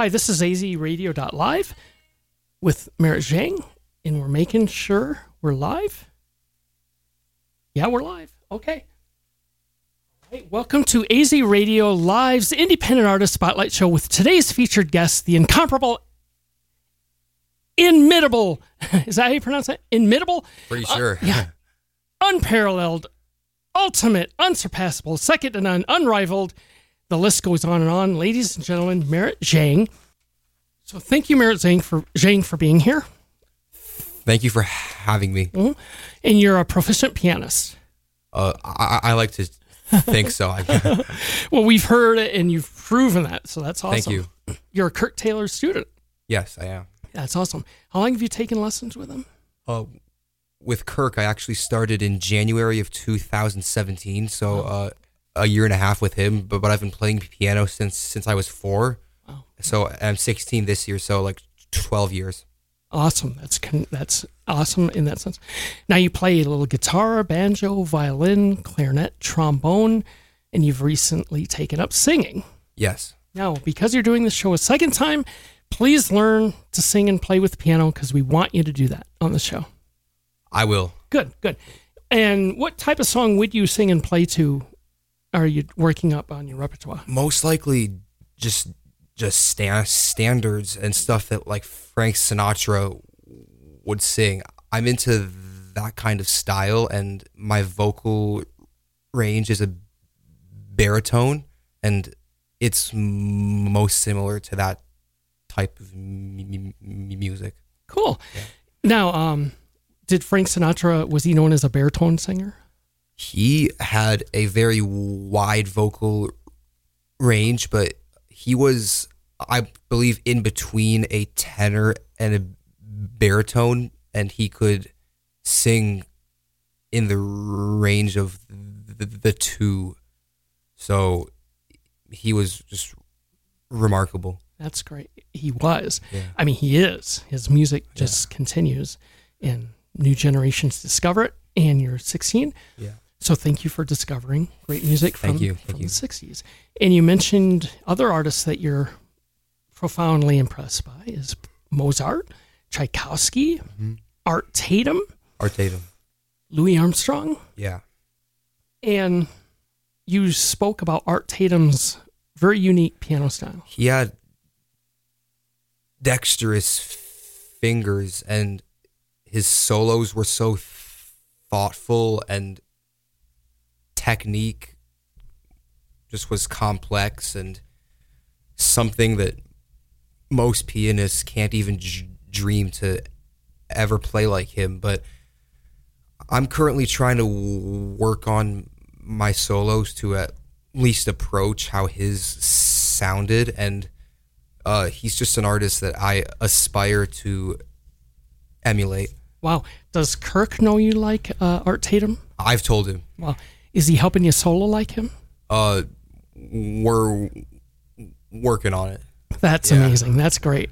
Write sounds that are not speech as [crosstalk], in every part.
Hi, this is azradio.live with Merritt Zhang, and we're making sure we're live. Yeah, we're live. Okay. All right, welcome to AZ Radio Live's Independent Artist Spotlight Show with today's featured guest, the incomparable, inimitable, [laughs] is that how you pronounce it? Inimitable? Pretty uh, sure. yeah. Unparalleled, ultimate, unsurpassable, second to none, unrivaled. The list goes on and on. Ladies and gentlemen, Merritt Zhang. So thank you, Merritt Zhang, for Zhang for being here. Thank you for having me. Mhm. And you're a proficient pianist. Uh, I, I like to think so. [laughs] Well, we've heard it and you've proven that. So that's awesome. Thank you. You're a Kirk Taylor student. yes, I am. That's awesome. How long have you taken lessons with him? Uh, with Kirk, I actually started in January of 2017, so uh, a year and a half with him. But but I've been playing piano since since I was four. Wow. So I'm 16 this year, so like 12 years. Awesome. That's con- that's awesome in that sense. Now you play a little guitar, banjo, violin, clarinet, trombone, and you've recently taken up singing. Yes. Now, because you're doing this show a second time, please learn to sing and play with the piano because we want you to do that on the show. I will. Good, good. And what type of song would you sing and play to? Are you working up on your repertoire? Most likely, just just sta- standards and stuff that like Frank Sinatra would sing. I'm into that kind of style, and my vocal range is a baritone, and it's most similar to that type of m- m- music. Cool. Now, um, did Frank Sinatra was he known as a baritone singer? He had a very wide vocal range, but he was, I believe, in between a tenor and a baritone, and he could sing in the range of the, the two. So he was just remarkable. That's great. He was. Yeah. I mean, he is. His music just continues, and new generations discover it. And you're 16. Yeah. So thank you for discovering great music from, Thank you, thank from you. the 60s. And you mentioned other artists that you're profoundly impressed by is Mozart, Tchaikovsky, Mm-hmm. Art Tatum, Art Tatum. Louis Armstrong, Yeah. and you spoke about Art Tatum's very unique piano style. he had dexterous fingers and his solos were so thoughtful and technique just was complex and something that most pianists can't even d- dream to ever play like him but i'm currently trying to w- work on my solos to at least approach how his sounded and uh, he's just an artist that i aspire to emulate Wow. Does Kirk know you like uh, Art Tatum? i've told him Well, is he helping you solo like him? uh, we're working on it That's Yeah. amazing. That's great.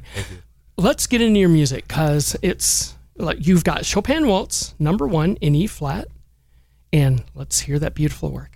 Let's get into your music because it's like you've got Chopin Waltz, number one in E flat. And let's hear that beautiful work.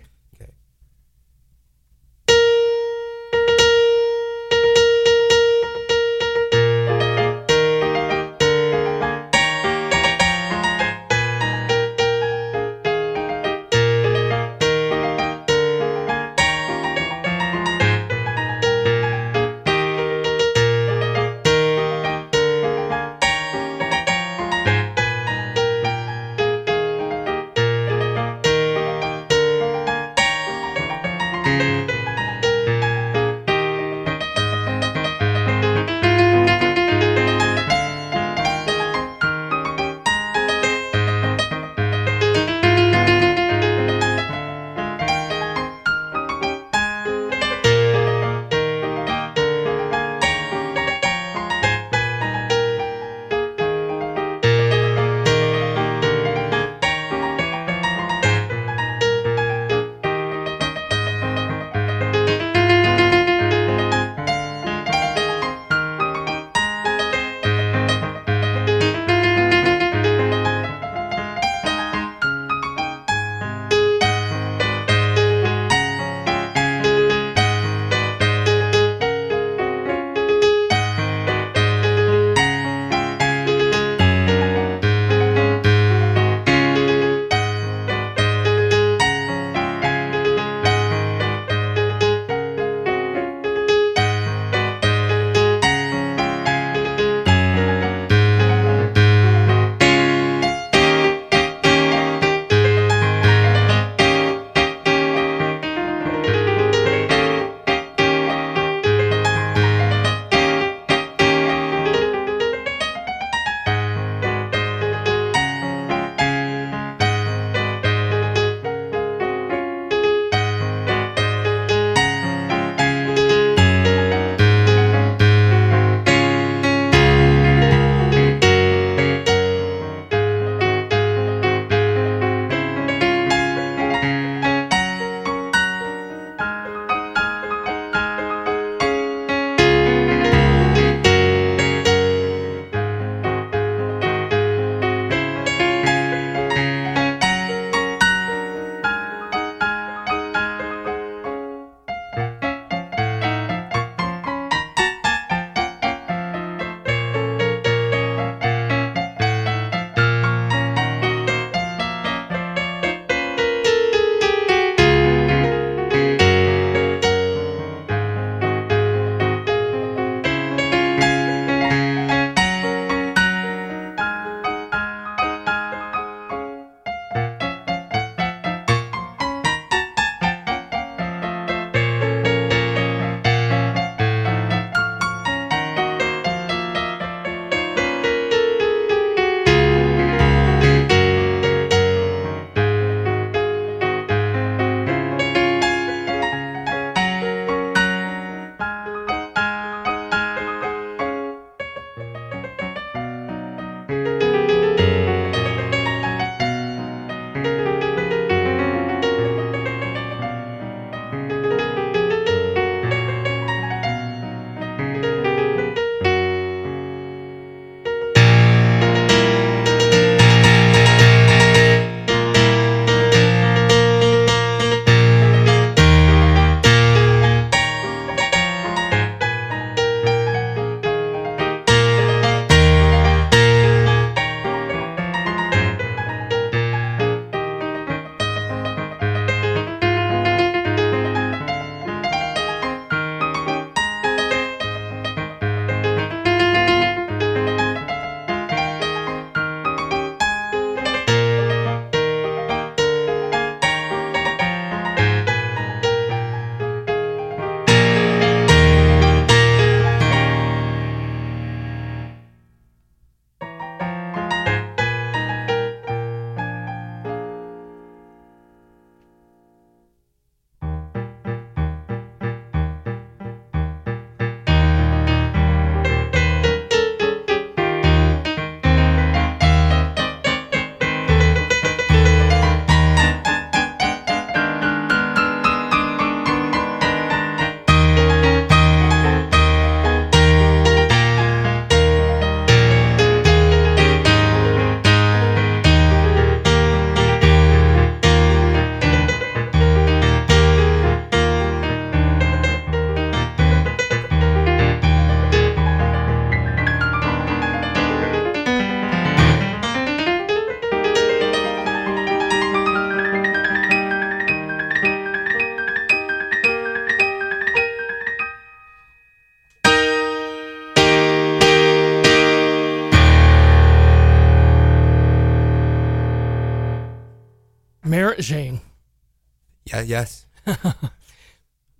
Yes. [laughs]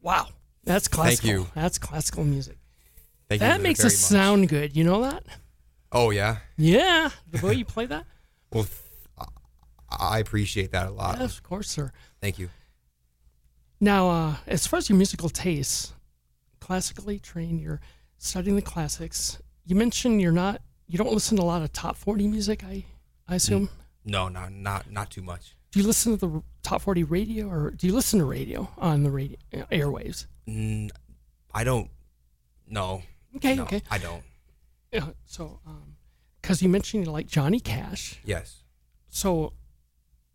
Wow, that's classical. Thank you. That's classical music. Thank you That makes much. us sound good. You know that? Oh yeah. Yeah, the way you [laughs] play that. Well, th- I appreciate that a lot. Of course, sir. Thank you. Now, uh, as far as your musical tastes, classically trained, you're studying the classics. You mentioned you're not, you don't listen to a lot of top 40 music, I, I assume. No, no, not not too much. Do you listen to the top 40 radio or do you listen to radio on the radio uh, airwaves? Mm, I don't. No. Okay, no, okay. I don't. Yeah, so, because you mentioned you like Johnny Cash. Yes. So,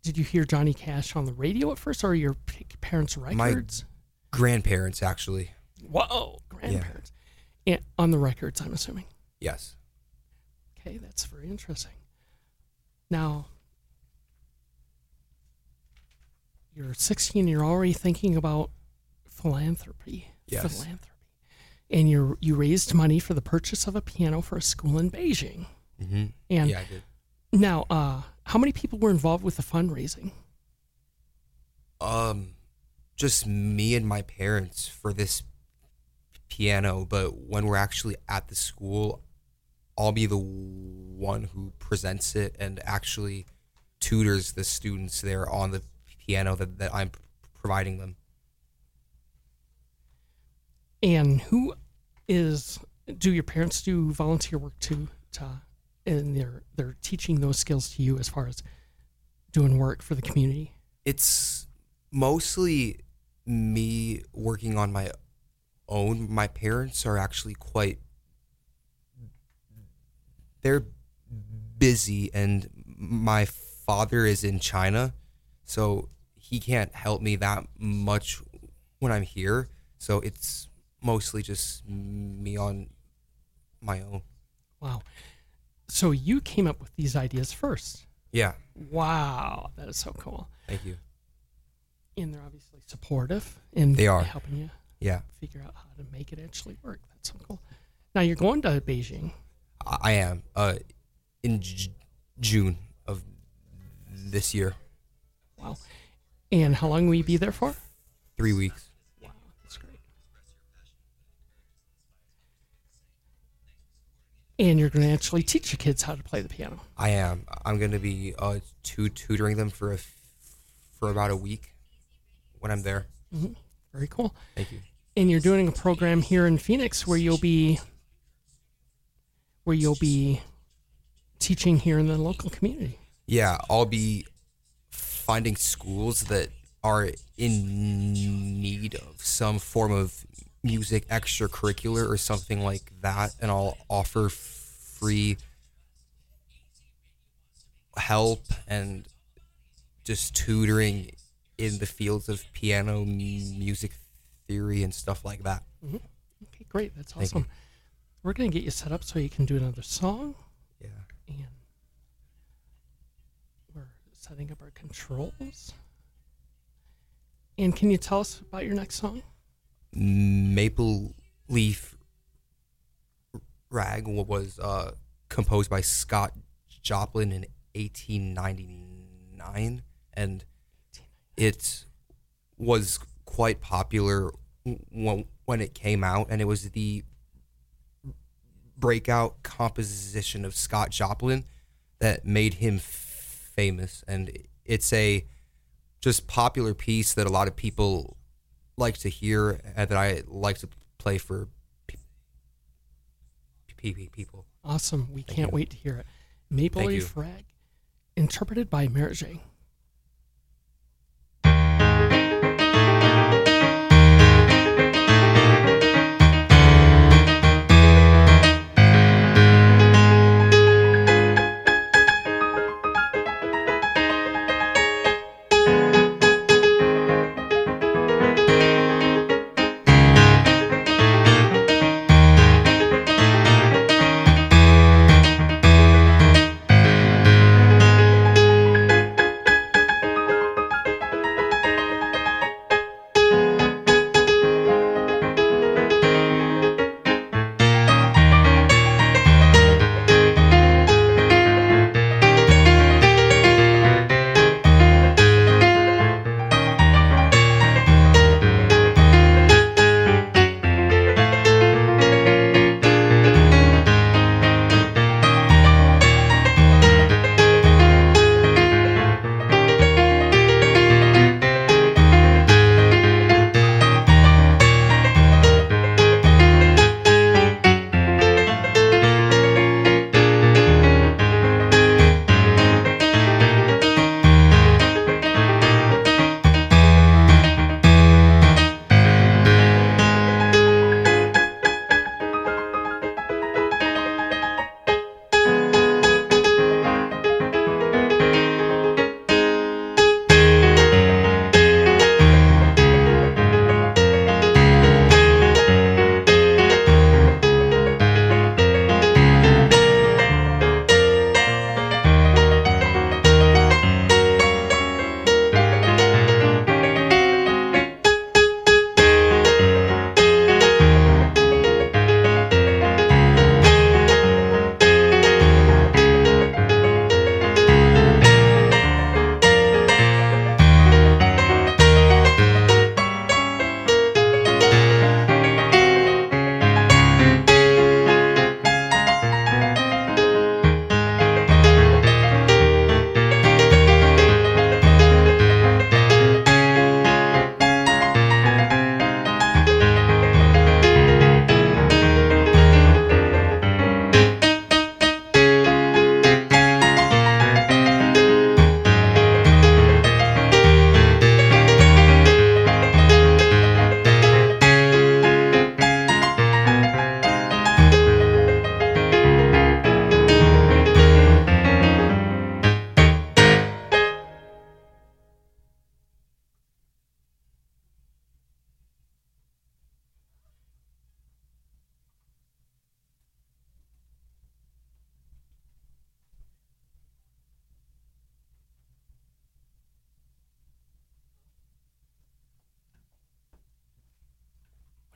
did you hear Johnny Cash on the radio at first or your parents' My- Grandparents actually. Whoa, grandparents. And on the records, I'm assuming. Yes. Okay, that's very interesting. Now, you're 16. You're already thinking about philanthropy. Yes. Philanthropy, and you you raised money for the purchase of a piano for a school in Beijing. Mm-hmm. And yeah, I did. now, uh, how many people were involved with the fundraising? Um, just me and my parents for this piano. But when we're actually at the school, I'll be the one who presents it and actually tutors the students there on the piano that, that I'm providing them. And who is? Do your parents do volunteer work too? To, and they're they're teaching those skills to you as far as doing work for the community. It's mostly me working on my own. My parents are actually quite they're busy and my father is in China, so he can't help me that much when I'm here. So it's mostly just me on my own. Wow. So you came up with these ideas first. Yeah, Wow, that is so cool. thank you. And they're obviously supportive in They are. helping you Yeah, figure out how to make it actually work. That's so cool. Now you're going to Beijing. I I am. Uh, in J- June of this year, Wow. And how long will you be there for? three weeks. Wow, that's great. And you're going to actually teach the kids how to play the piano. I am. I'm going to be uh, tu- tutoring them for a f- for about a week when I'm there. Very cool. Thank you. And you're doing a program here in Phoenix where you'll be where you'll be teaching here in the local community. Yeah, I'll be finding schools that are in need of some form of music extracurricular or something like that, and I'll offer free help and just tutoring in the fields of piano, music theory, and stuff like that. Mm-hmm. Okay, great. That's awesome. We're going to get you set up so you can do another song. Yeah. And setting up our controls. And can you tell us about your next song? Maple Leaf Rag was uh, composed by Scott Joplin in 1899, and it was quite popular when, when it came out, and it was the breakout composition of Scott Joplin that made him famous, and it's a just popular piece that a lot of people like to hear and that I like to play for pe- pe- pe- people. Awesome. We can't you. wait to hear it. Maple Leaf. Rag, interpreted by J.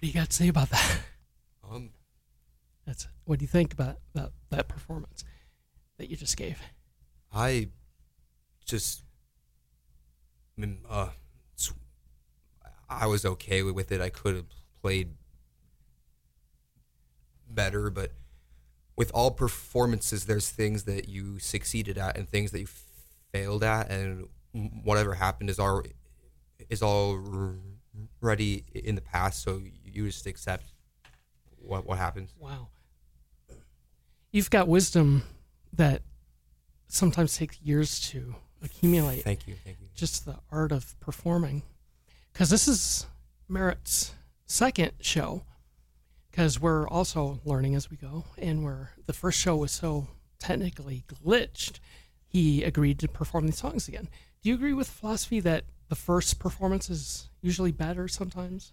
do you got to say about that? Um, That's what do you think about that that performance that you just gave? I just, I mean, uh, I was okay with it. I could have played better, but with all performances, there's things that you succeeded at and things that you failed at, and whatever happened is all is already in the past. So you just accept what what happens. Wow. You've got wisdom that sometimes takes years to accumulate. Thank you, thank you. Just the art of performing. Because this is Merritt's second show. Because we're also learning as we go. And we're, the first show was so technically glitched, he agreed to perform these songs again. Do you agree with the philosophy that the first performance is usually better sometimes?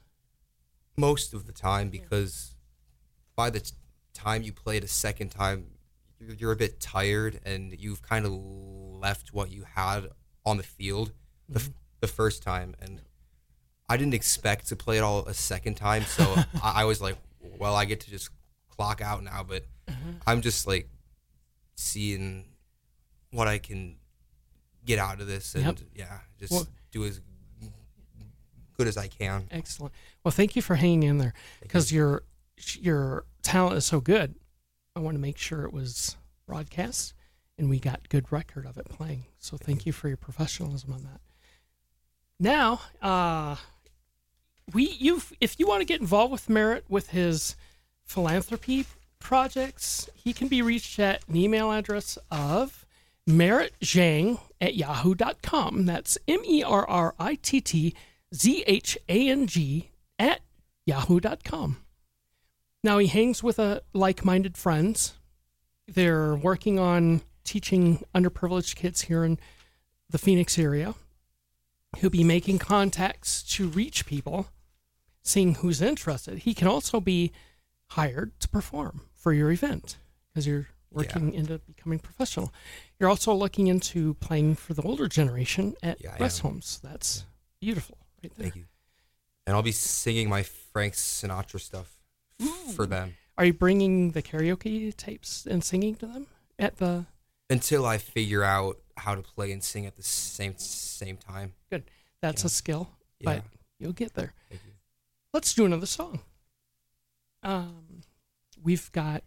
most of the time because by the t- time you play it a second time you're, a bit tired and you've kind of left what you had on the field the, f- mm-hmm. the first time and i didn't expect to play it all a second time so [laughs] I, I was like well i get to just clock out now but mm-hmm. i'm just like seeing what i can get out of this and Yep. yeah just Well- do as good as i can Excellent. Well, thank you for hanging in there because your your talent is so good. I want to make sure it was broadcast and we got good record of it playing. So thank you for your professionalism on that. Now, uh, we you if you want to get involved with Merritt with his philanthropy projects, he can be reached at an email address of merrittjang at yahoo.com. That's M E R R I T T Z H A N G at yahoo.com. Now he hangs with a like-minded friends. They're working on teaching underprivileged kids here in the Phoenix area. He'll be making contacts to reach people, seeing who's interested. He can also be hired to perform for your event because you're working into becoming professional. You're also looking into playing for the older generation at Yeah, rest am. homes. That's beautiful, right there. Thank you. And I'll be singing my Frank Sinatra stuff f- for them Are you bringing the karaoke tapes and singing to them at the? until I figure out how to play and sing at the same same time. Good. That's Yeah. a skill, Yeah. but you'll get there. You. Let's do another song. Um, we've got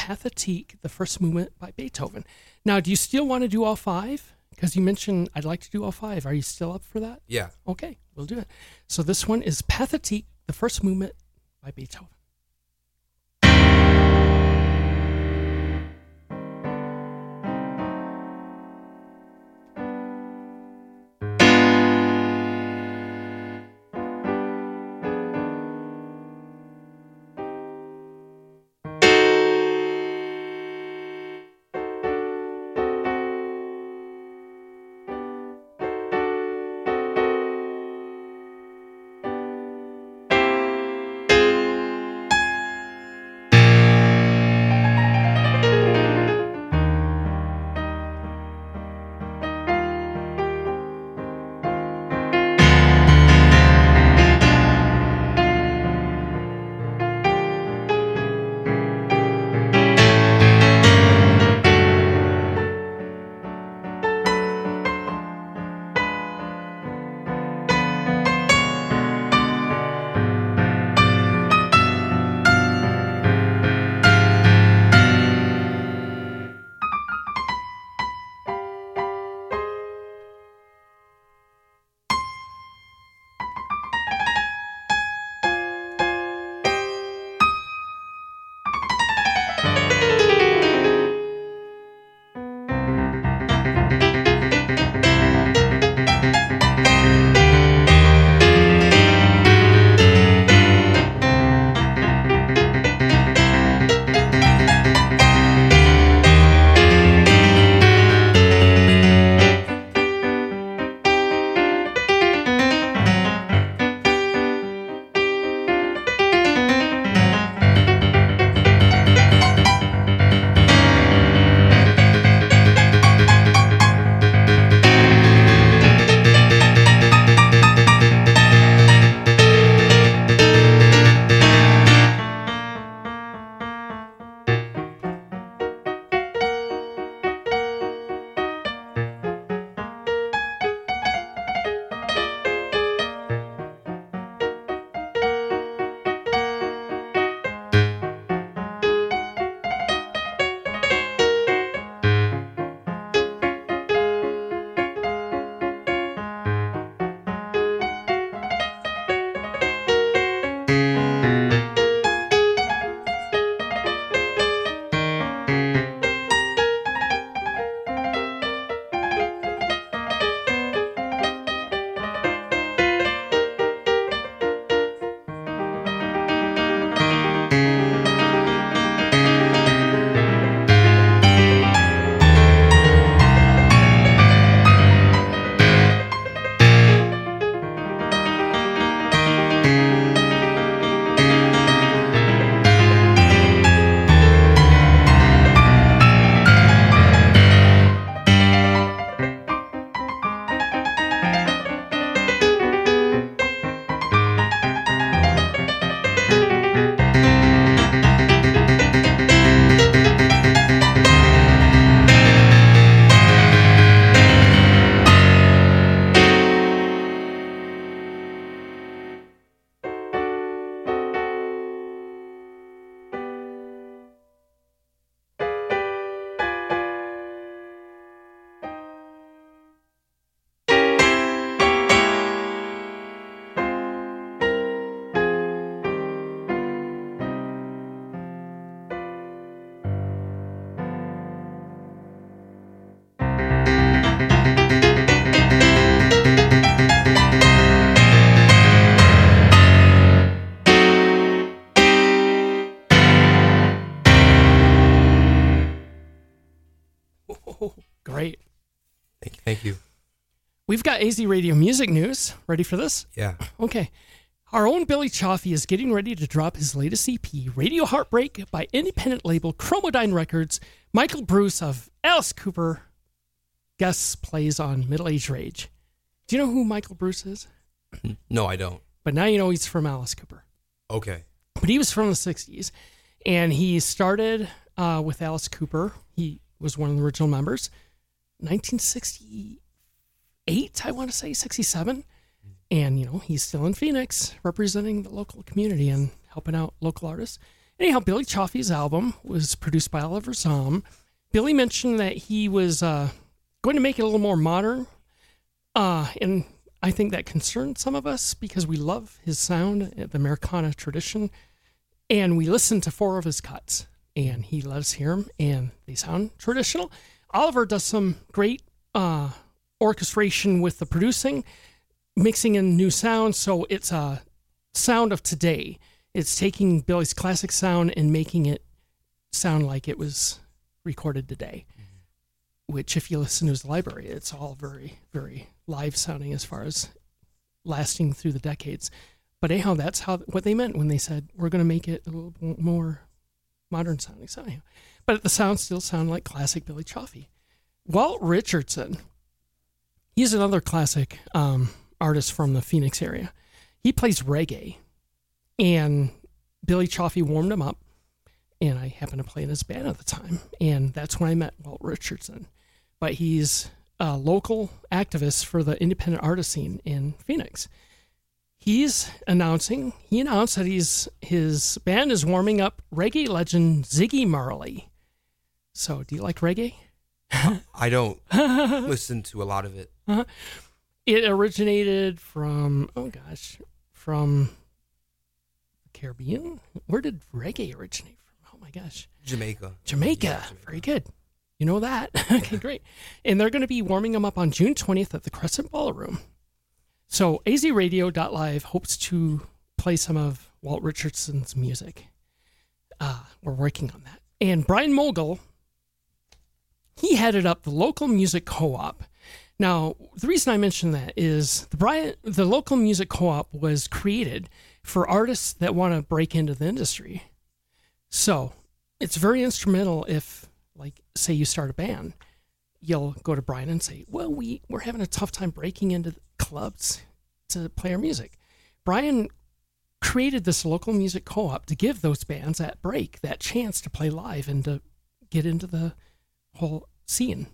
Pathetique, the first movement by Beethoven. Now, do you still want to do all five? Because you mentioned I'd like to do all five. Are you still up for that? Yeah. Okay, we'll do it. So this one is Pathetique, the first movement by Beethoven. We've got AZ Radio music news. Ready for this? Yeah. [laughs] Okay. Our own Billy Chaffee is getting ready to drop his latest EP, Radio Heartbreak, by independent label Chromodyne Records. Michael Bruce of Alice Cooper guest plays on Middle Age Rage. Do you know who Michael Bruce is? [clears throat] No, I don't. But now you know he's from Alice Cooper. Okay. But he was from the 60s and he started uh, with Alice Cooper. He was one of the original members. 1968, I want to say, 67. And, you know, he's still in Phoenix representing the local community and helping out local artists. Anyhow, Billy Chaffee's album was produced by Oliver Zahm. Billy mentioned that he was uh, going to make it a little more modern. Uh, and I think that concerned some of us because we love his sound, the Americana tradition. And we listened to four of his cuts and he loves hear them and they sound traditional. Oliver does some great uh, orchestration with the producing, mixing in new sounds. So it's a sound of today. It's taking Billy's classic sound and making it sound like it was recorded today. Mm-hmm. Which, if you listen to his library, it's all very, very live sounding as far as lasting through the decades. But anyhow, that's how what they meant when they said we're going to make it a little more modern sounding. So anyhow, but the sounds still sound like classic Billy Chaffee. Walt Richardson, he's another classic um, artist from the Phoenix area. He plays reggae, and Billy Chaffee warmed him up, and I happened to play in his band at the time, and that's when I met Walt Richardson. But he's a local activist for the independent artist scene in Phoenix. He's announcing, he announced that he's his band is warming up reggae legend Ziggy Marley. So, do you like reggae? I don't listen to a lot of it. [laughs] It originated from oh gosh, from the Caribbean. Where did reggae originate from? Oh my gosh, Jamaica. Jamaica. Yeah, Jamaica. Very good. You know that. [laughs] okay, great. And they're going to be warming them up on June 20th at the Crescent Ballroom. So azradio.live hopes to play some of Walt Richardson's music. Uh, we're working on that. And Brian Mogul, he headed up the local music co-op. Now, the reason I mention that is the Brian, the local music co-op was created for artists that want to break into the industry. So it's very instrumental if, like, say you start a band, you'll go to Brian and say, "Well, we we're having a tough time breaking into clubs to play our music." Brian created this local music co-op to give those bands that break, that chance to play live and to get into the whole scene.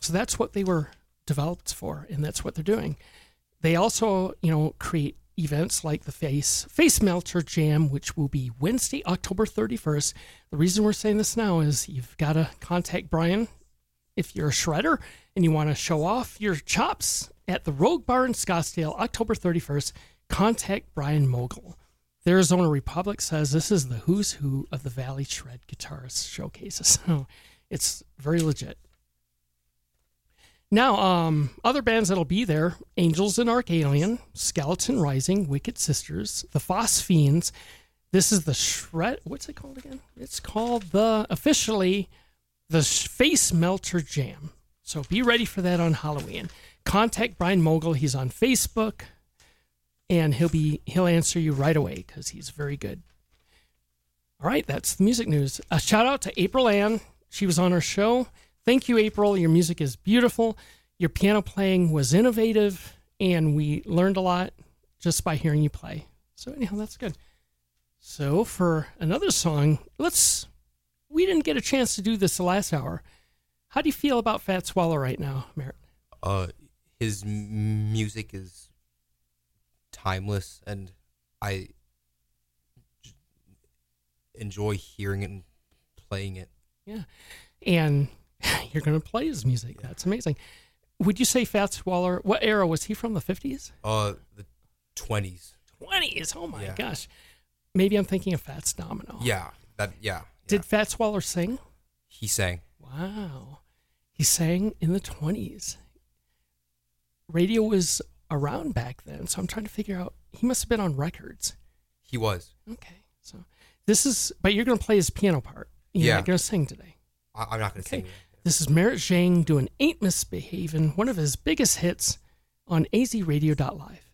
So that's what they were developed for, and that's what they're doing. They also, you know, create events like the Face Face Melter Jam, which will be Wednesday, October 31st. The reason we're saying this now is you've got to contact Brian if you're a shredder and you want to show off your chops at the Rogue Bar in Scottsdale, October 31st. Contact Brian Mogul. The Arizona Republic says this is the who's who of the Valley Shred guitarist showcases. [laughs] So it's very legit. Now, um, other bands that'll be there Angels and Arcalien, Skeleton Rising, Wicked Sisters, The Fiends. This is the Shred. What's it called again? It's called the officially the Face Melter Jam. So be ready for that on Halloween. Contact Brian Mogul. He's on Facebook, and he'll be he'll answer you right away because he's very good. All right, that's the music news. A shout out to April Ann. She was on our show. Thank you, April. Your music is beautiful. Your piano playing was innovative, and we learned a lot just by hearing you play. So, anyhow, that's good. So, for another song, let's. We didn't get a chance to do this the last hour. How do you feel about Fats Waller right now, Merritt? Uh, his m- music is timeless, and I enjoy hearing it and playing it. Yeah, and [laughs] you're going to play his music. That's amazing. Would you say Fats Waller? What era was he from? The fifties? Uh, the twenties. Twenties. Oh my yeah. gosh. Maybe I'm thinking of Fats Domino. Yeah. That. Yeah. Did yeah. Fats Waller sing? He sang. Wow. He sang in the twenties. Radio was around back then, so I'm trying to figure out. He must have been on records. He was. Okay. So this is, but you're going to play his piano part. You're yeah. You're going to sing today. I, am not going to okay. sing. This is Merritt Zhang doing Ain't Misbehavin', one of his biggest hits on azradio.live.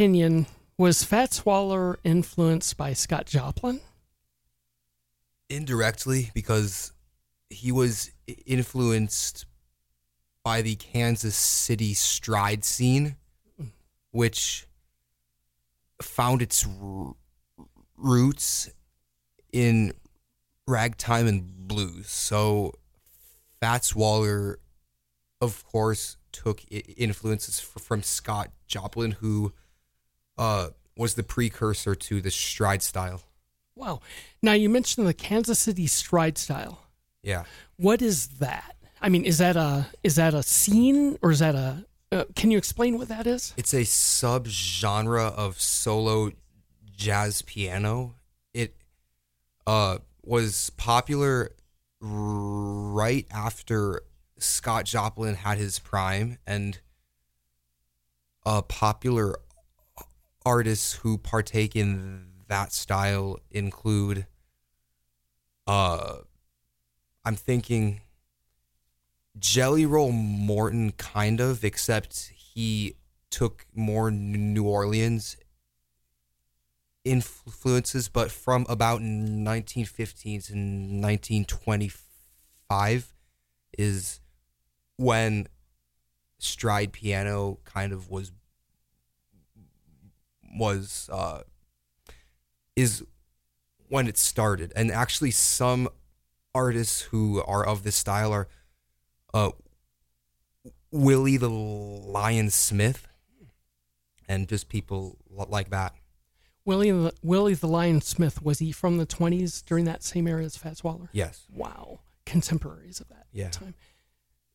opinion, was Fats Waller influenced by Scott Joplin? indirectly because he was influenced by the Kansas City stride scene, which found its roots in ragtime and blues. So Fats Waller, of course, took influences from Scott Joplin, who uh, was the precursor to the stride style. Wow. Now you mentioned the Kansas City stride style. Yeah. What is that? I mean, is that a is that a scene or is that a? Uh, can you explain what that is? It's a subgenre of solo jazz piano. It uh, was popular r- right after Scott Joplin had his prime, and a popular artists who partake in that style include. Uh, I'm thinking Jelly Roll Morton, kind of, except he took more New Orleans influences, but from about 1915 to 1925 is when stride piano kind of was was uh, is when it started, and actually some artists who are of this style are uh, Willie the Lion Smith, and just people like that. Willie the, Willie the Lion Smith was he from the twenties during that same era as Fats Waller? Yes. Wow, contemporaries of that Yeah. time.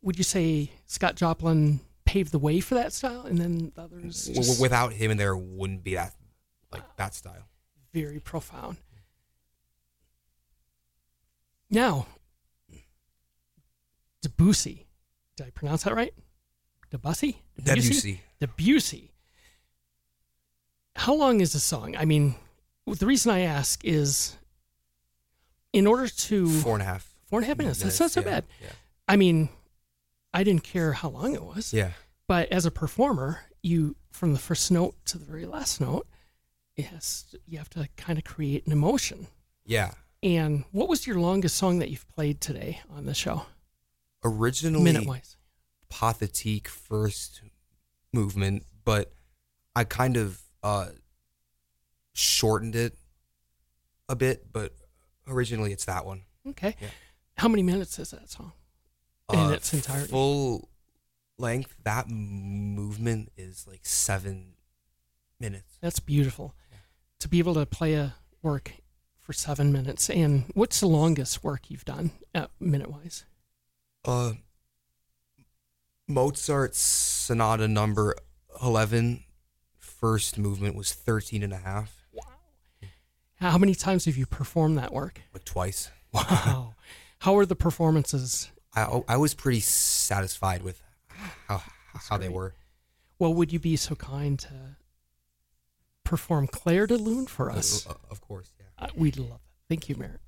Would you say Scott Joplin paved the way for that style, and then the others W- just without him in there, wouldn't be that like that style. very profound? Now, Debussy, did I pronounce that right? Debussy? Debussy. Debussy. How long is the song? I mean, the reason I ask is in order to Four and a half. four and a half minutes. That's not so yeah, bad. Yeah. I mean, I didn't care how long it was. Yeah. But as a performer, you from the first note to the very last note, it has you have to kind of create an emotion. Yeah. And what was your longest song that you've played today on the show, Originally, minute wise? Pathetique first movement, but I kind of uh, shortened it a bit. But originally, it's that one. Okay. Yeah. How many minutes is that song? In Uh, its entirety. Full length, that movement is like seven minutes. That's beautiful. To be able to play a work for seven minutes. And what's the longest work you've done, uh, minute wise? Uh, Mozart's Sonata number 11, first movement was 13 and a half, Wow. How many times have you performed that work? like twice. Wow. [laughs] How are the performances? I, I was pretty satisfied with how, how they were. Well, would you be so kind to perform Clair de Lune for us? Uh, Of course, yeah. Uh, we'd love that. Thank you, Merritt.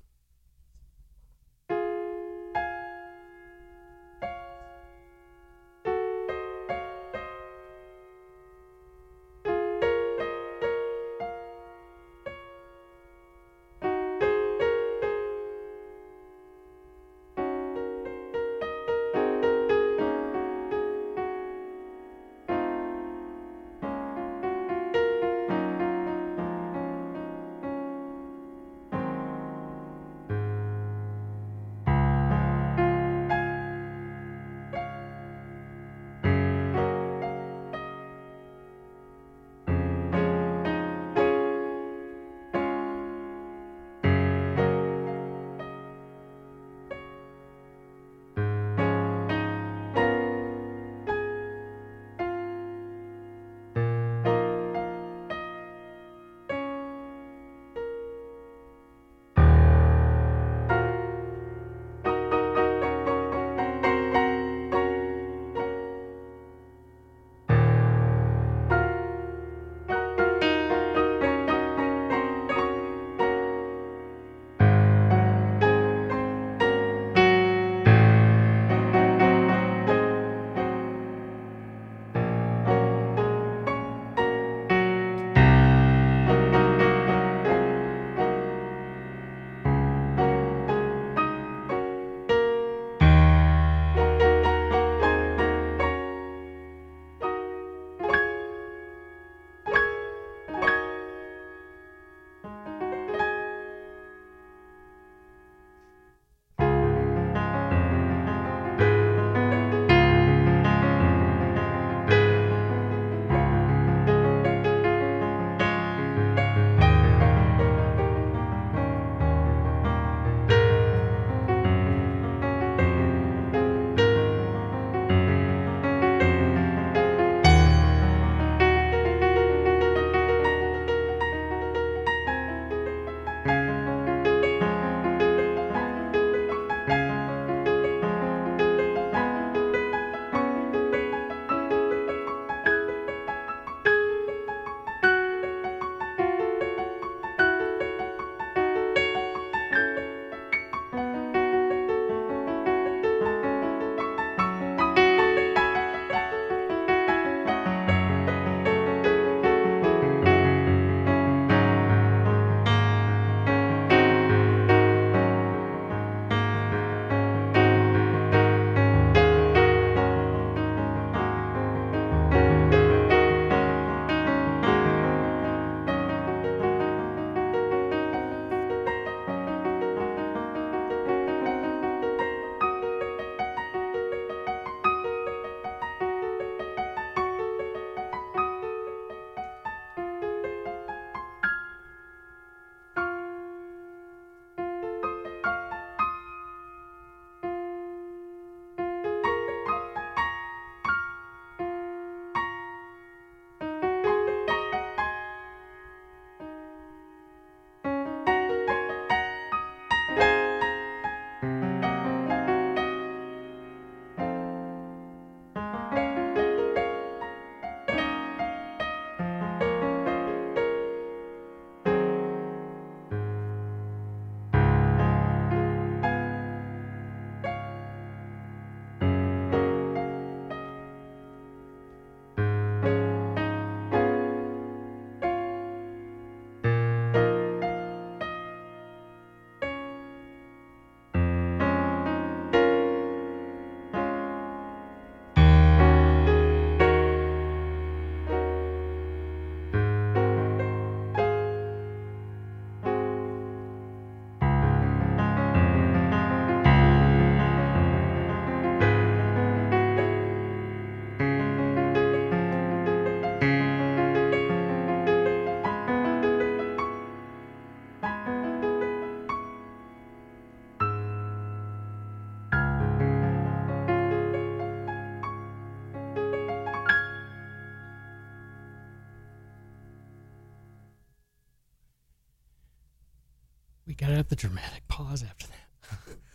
The dramatic pause after that. [laughs]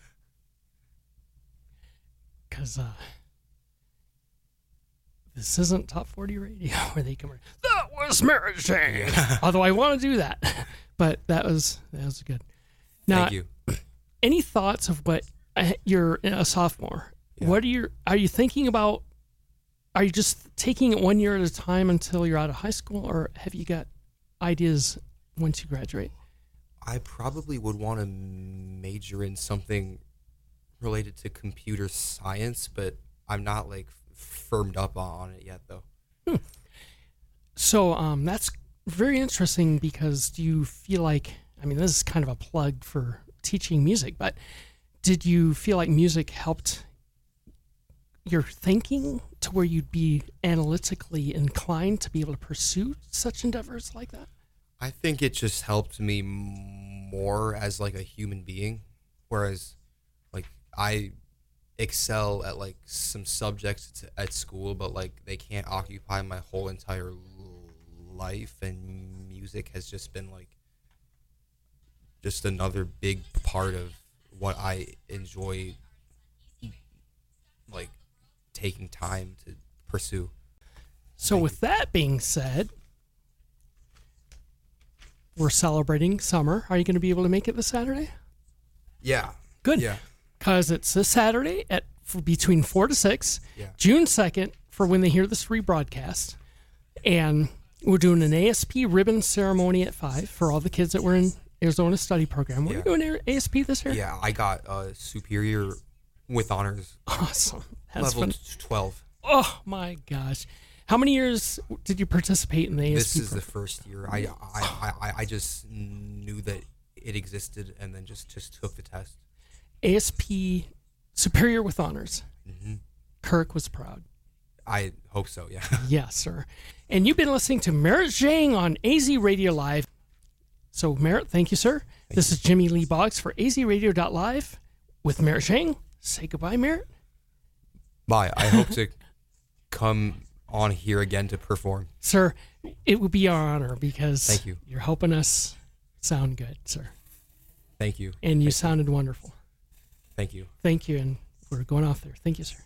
Because uh, this isn't top 40 radio [laughs] where they come. That was Mary Jane. [laughs] Although I want to do that. But that was that was good. Now, Thank you. [clears throat] any thoughts of what uh, you're a sophomore? What are you are you thinking about? Are you just taking it one year at a time until you're out of high school, or have you got ideas once you graduate? I probably would want to major in something related to computer science, but I'm not like firmed up on it yet, though. So um, that's very interesting because do you feel like I mean this is kind of a plug for teaching music, but did you feel like music helped your thinking to where you'd be analytically inclined to be able to pursue such endeavors like that? I think it just helped me more as like a human being, whereas like I excel at like some subjects at school, but like they can't occupy my whole entire life, and music has just been like just another big part of what I enjoy, like taking time to pursue. So, with that being said, we're celebrating summer. Are you going to be able to make it this Saturday? Yeah. Good. Yeah. Because it's this Saturday at between four to six, Yeah. June second, for when they hear this rebroadcast, and we're doing an ASP ribbon ceremony at five for all the kids that were in Arizona study program. What are you Yeah. doing ASP this year? Yeah, I got uh, superior with honors Awesome. That's level fun. 12 Oh my gosh. How many years did you participate in the ASP this is the first year I, I, I, I just knew that it existed and then just, just took the test ASP Superior with Honors. Mm-hmm. Kirk was proud. i hope so yeah [laughs] Yes, sir. And you've been listening to Merritt Jang on AZ Radio Live. So, Merritt, thank you, sir. this is Jimmy Lee Boggs for azradio.live with Merritt Jang. Say goodbye, Merritt. bye i hope to [laughs] come on here again to perform Sir, it would be our honor because Thank you. you're helping us sound good, sir. thank you And you sounded wonderful. thank you Thank you. And we're going off there. Thank you, sir.